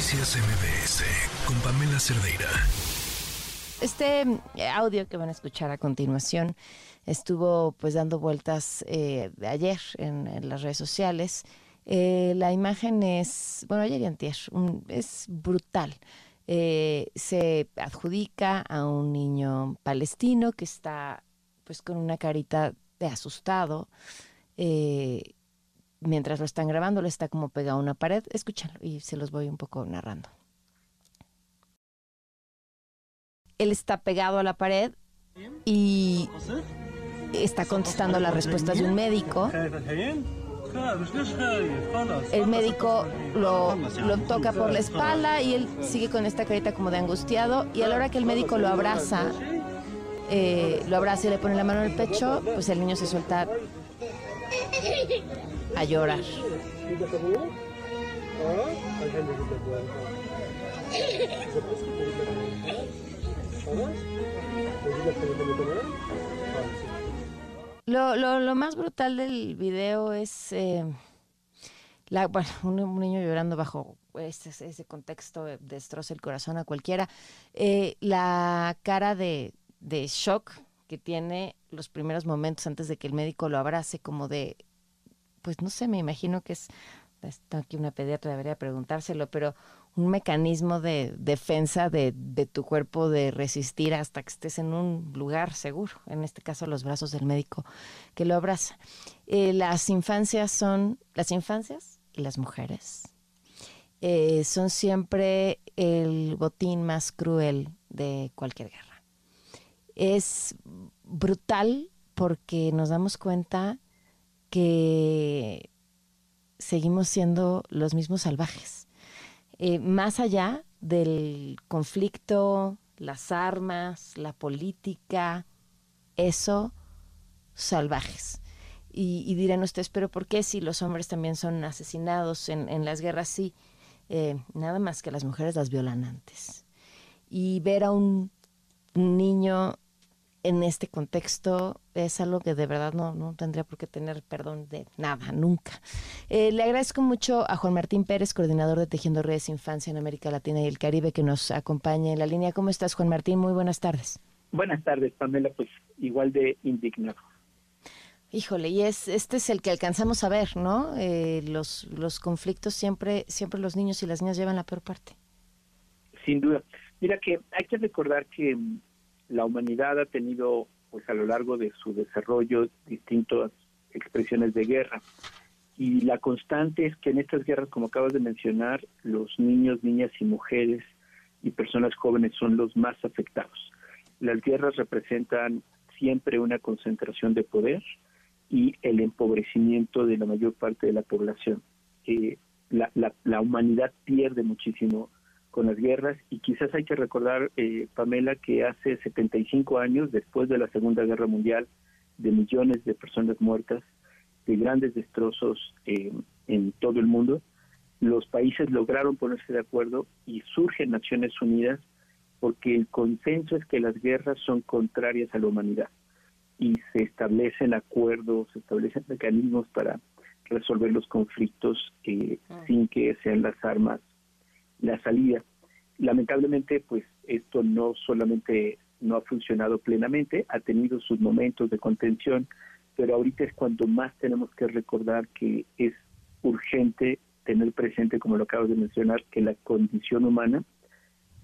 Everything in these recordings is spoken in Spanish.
Noticias MBS con Pamela Cerdeira. Este eh, audio que van a escuchar a continuación estuvo pues dando vueltas eh, ayer en, las redes sociales. Eh, la imagen es, bueno, ayer y antier, es brutal. se adjudica a un niño palestino que está pues con una carita de asustado. Mientras lo están grabando, le está como pegado a una pared. Escúchalo y se los voy un poco narrando. él está pegado a la pared y está contestando las respuestas de un médico. El médico lo, toca por la espalda y él sigue con esta carita como de angustiado y a la hora que el médico lo abraza, eh, lo abraza y le pone la mano en el pecho, pues el niño se suelta a llorar. Lo, lo, lo más brutal del video es eh, la, bueno, un, niño llorando bajo ese, ese contexto destroza el corazón a cualquiera. Eh, la cara de, de shock que tiene los primeros momentos antes de que el médico lo abrace, como de, pues no sé, me imagino que es, está aquí una pediatra, debería preguntárselo, pero un mecanismo de defensa de, tu cuerpo de resistir hasta que estés en un lugar seguro, en este caso los brazos del médico que lo abraza. Eh, las infancias son, las infancias y las mujeres eh, son siempre el botín más cruel de cualquier guerra. Es brutal porque nos damos cuenta que seguimos siendo los mismos salvajes eh, más allá del conflicto, las armas, la política, eso, salvajes. Y, dirán ustedes, pero ¿por qué si los hombres también son asesinados en, las guerras? Sí, eh, nada más que las mujeres las violan antes. Y ver a un niño en este contexto es algo que de verdad no, no tendría por qué tener perdón de nada, nunca. Eh, le agradezco mucho a Juan Martín Pérez, coordinador de Tejiendo Redes Infancia en América Latina y el Caribe, que nos acompaña en la línea. ¿Cómo estás, Juan Martín? Muy buenas tardes. Buenas tardes, Pamela. Pues igual de indignado. Híjole, y es este es el que alcanzamos a ver, ¿no? Eh, los los conflictos siempre siempre los niños y las niñas llevan la peor parte. Sin duda. Mira que hay que recordar que la humanidad ha tenido pues a lo largo de su desarrollo distintas expresiones de guerra. Y la constante es que en estas guerras, como acabas de mencionar, los niños, niñas y mujeres y personas jóvenes son los más afectados. Las guerras representan siempre una concentración de poder y el empobrecimiento de la mayor parte de la población. Eh, la, la, la humanidad pierde muchísimo con las guerras y quizás hay que recordar, eh, Pamela, que hace 75 años, después de la Segunda Guerra Mundial, de millones de personas muertas, de grandes destrozos eh, en todo el mundo, los países lograron ponerse de acuerdo y surgen Naciones Unidas porque el consenso es que las guerras son contrarias a la humanidad y se establecen acuerdos, se establecen mecanismos para resolver los conflictos eh, ah. sin que sean las armas la salida. Lamentablemente, pues esto no solamente no ha funcionado plenamente, ha tenido sus momentos de contención, pero ahorita es cuando más tenemos que recordar que es urgente tener presente, como lo acabo de mencionar, que la condición humana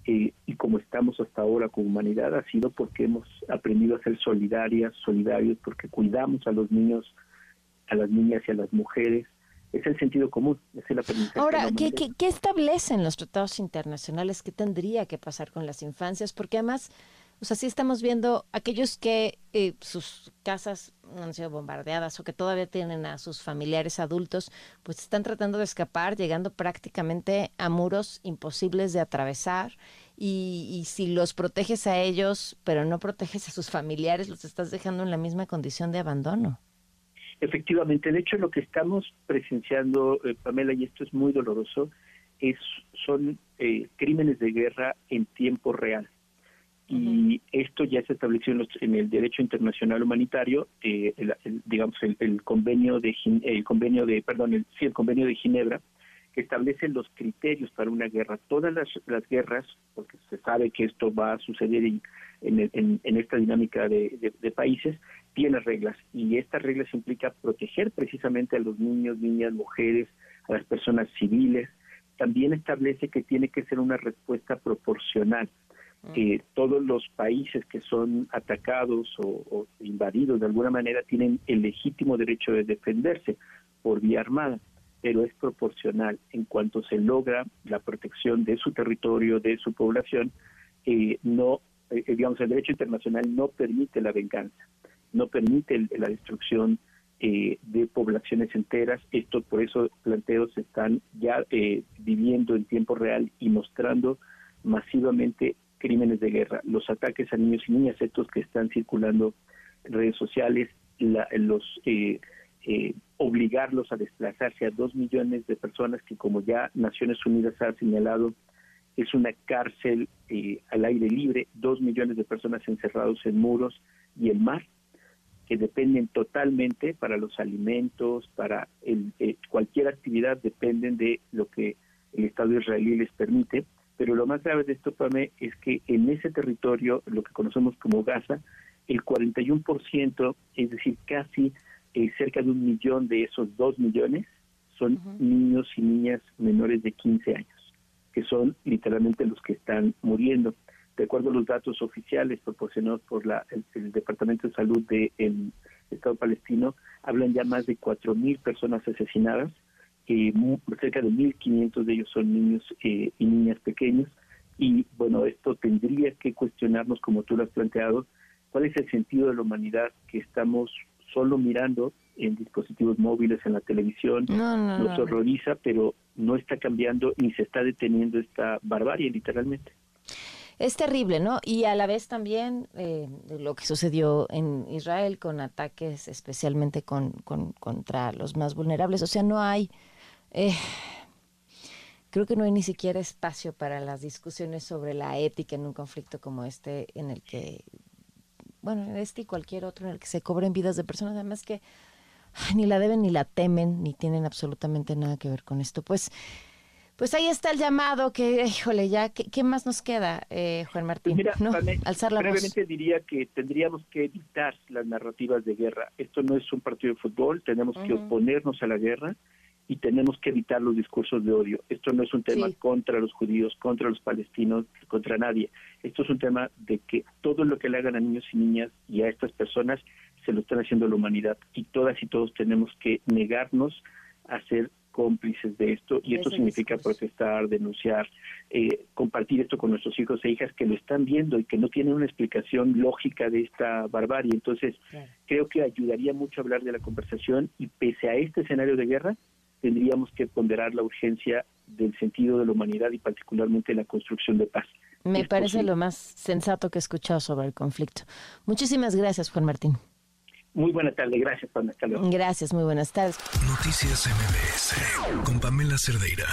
eh, y como estamos hasta ahora como humanidad ha sido porque hemos aprendido a ser solidarias, solidarios, porque cuidamos a los niños, a las niñas y a las mujeres, es el sentido común, es el aprendizaje. Ahora, ¿qué, ¿qué, establecen los tratados internacionales? ¿Qué tendría que pasar con las infancias? Porque además, o sea, sí estamos viendo aquellos que eh, sus casas han sido bombardeadas o que todavía tienen a sus familiares adultos, pues están tratando de escapar, llegando prácticamente a muros imposibles de atravesar. Y, y si los proteges a ellos, pero no proteges a sus familiares, los estás dejando en la misma condición de abandono. Efectivamente, de hecho lo que estamos presenciando, eh, Pamela, y esto es muy doloroso, es son eh, crímenes de guerra en tiempo real. Y esto ya se estableció en, el derecho internacional humanitario, eh, digamos el, convenio de el convenio de perdón el, sí, el convenio de Ginebra, que establece los criterios para una guerra. Todas las, guerras, porque se sabe que esto va a suceder en, en, esta dinámica de, países, tiene reglas y estas reglas implica proteger precisamente a los niños, niñas, mujeres, a las personas civiles. También establece que tiene que ser una respuesta proporcional. Mm. Que todos los países que son atacados o invadidos de alguna manera tienen el legítimo derecho de defenderse por vía armada pero es proporcional en cuanto se logra la protección de su territorio, de su población, eh, no, eh, digamos, el derecho internacional no permite la venganza, no permite la destrucción eh, de poblaciones enteras. Esto, por eso, planteos están ya viviendo en tiempo real y mostrando masivamente crímenes de guerra. Los ataques a niños y niñas, estos que están circulando en redes sociales, la, los eh, obligarlos a desplazarse a dos millones de personas que, como ya Naciones Unidas ha señalado, es una cárcel eh, al aire libre, dos millones de personas encerrados en muros y el mar, que dependen totalmente para los alimentos, para el, eh, cualquier actividad, dependen de lo que el Estado israelí les permite. Pero lo más grave de esto, Pame, es que en ese territorio, lo que conocemos como Gaza, el 41%, es decir, casi eh, cerca de un millón de esos dos millones son niños y niñas menores de 15 años, que son literalmente los que están muriendo. De acuerdo a los datos oficiales proporcionados por la, el, Departamento de Salud del Estado palestino, hablan ya más de 4.000 personas asesinadas, eh, cerca de 1.500 de ellos son niños eh, y niñas pequeños. Y bueno, esto tendría que cuestionarnos, como tú lo has planteado, cuál es el sentido de la humanidad que estamos solo mirando en dispositivos móviles, en la televisión, nos horroriza, pero no está cambiando ni se está deteniendo esta barbarie, literalmente. Es terrible, ¿no? Y a la vez también eh, lo que sucedió en Israel con ataques especialmente con, contra los más vulnerables. O sea, no hay, eh, creo que no hay ni siquiera espacio para las discusiones sobre la ética en un conflicto como este en el que bueno, este y cualquier otro en el que se cobren vidas de personas, además que ni la deben ni la temen, ni tienen absolutamente nada que ver con esto. Pues, pues ahí está el llamado que, híjole, ya, ¿qué, más nos queda, eh, Juan Martín? Pues mira, Alzar la brevemente diría que tendríamos que evitar las narrativas de guerra. Esto no es un partido de fútbol, tenemos que oponernos a la guerra y tenemos que evitar los discursos de odio. Esto no es un tema contra los judíos, contra los palestinos, contra nadie. Esto es un tema de que todo lo que le hagan a niños y niñas y a estas personas se lo están haciendo a la humanidad y todas y todos tenemos que negarnos a ser cómplices de esto y esto significa protestar, denunciar, eh, compartir esto con nuestros hijos e hijas que lo están viendo y que no tienen una explicación lógica de esta barbarie. Entonces, creo que ayudaría mucho hablar de la conversación y pese a este escenario de guerra, tendríamos que ponderar la urgencia del sentido de la humanidad y particularmente la construcción de paz. Me parece lo más sensato que he escuchado sobre el conflicto. Muchísimas gracias, Juan Martín. Muy buena tarde, gracias, Juan. Gracias, muy buenas tardes. Noticias MBS con Pamela Cerdeira.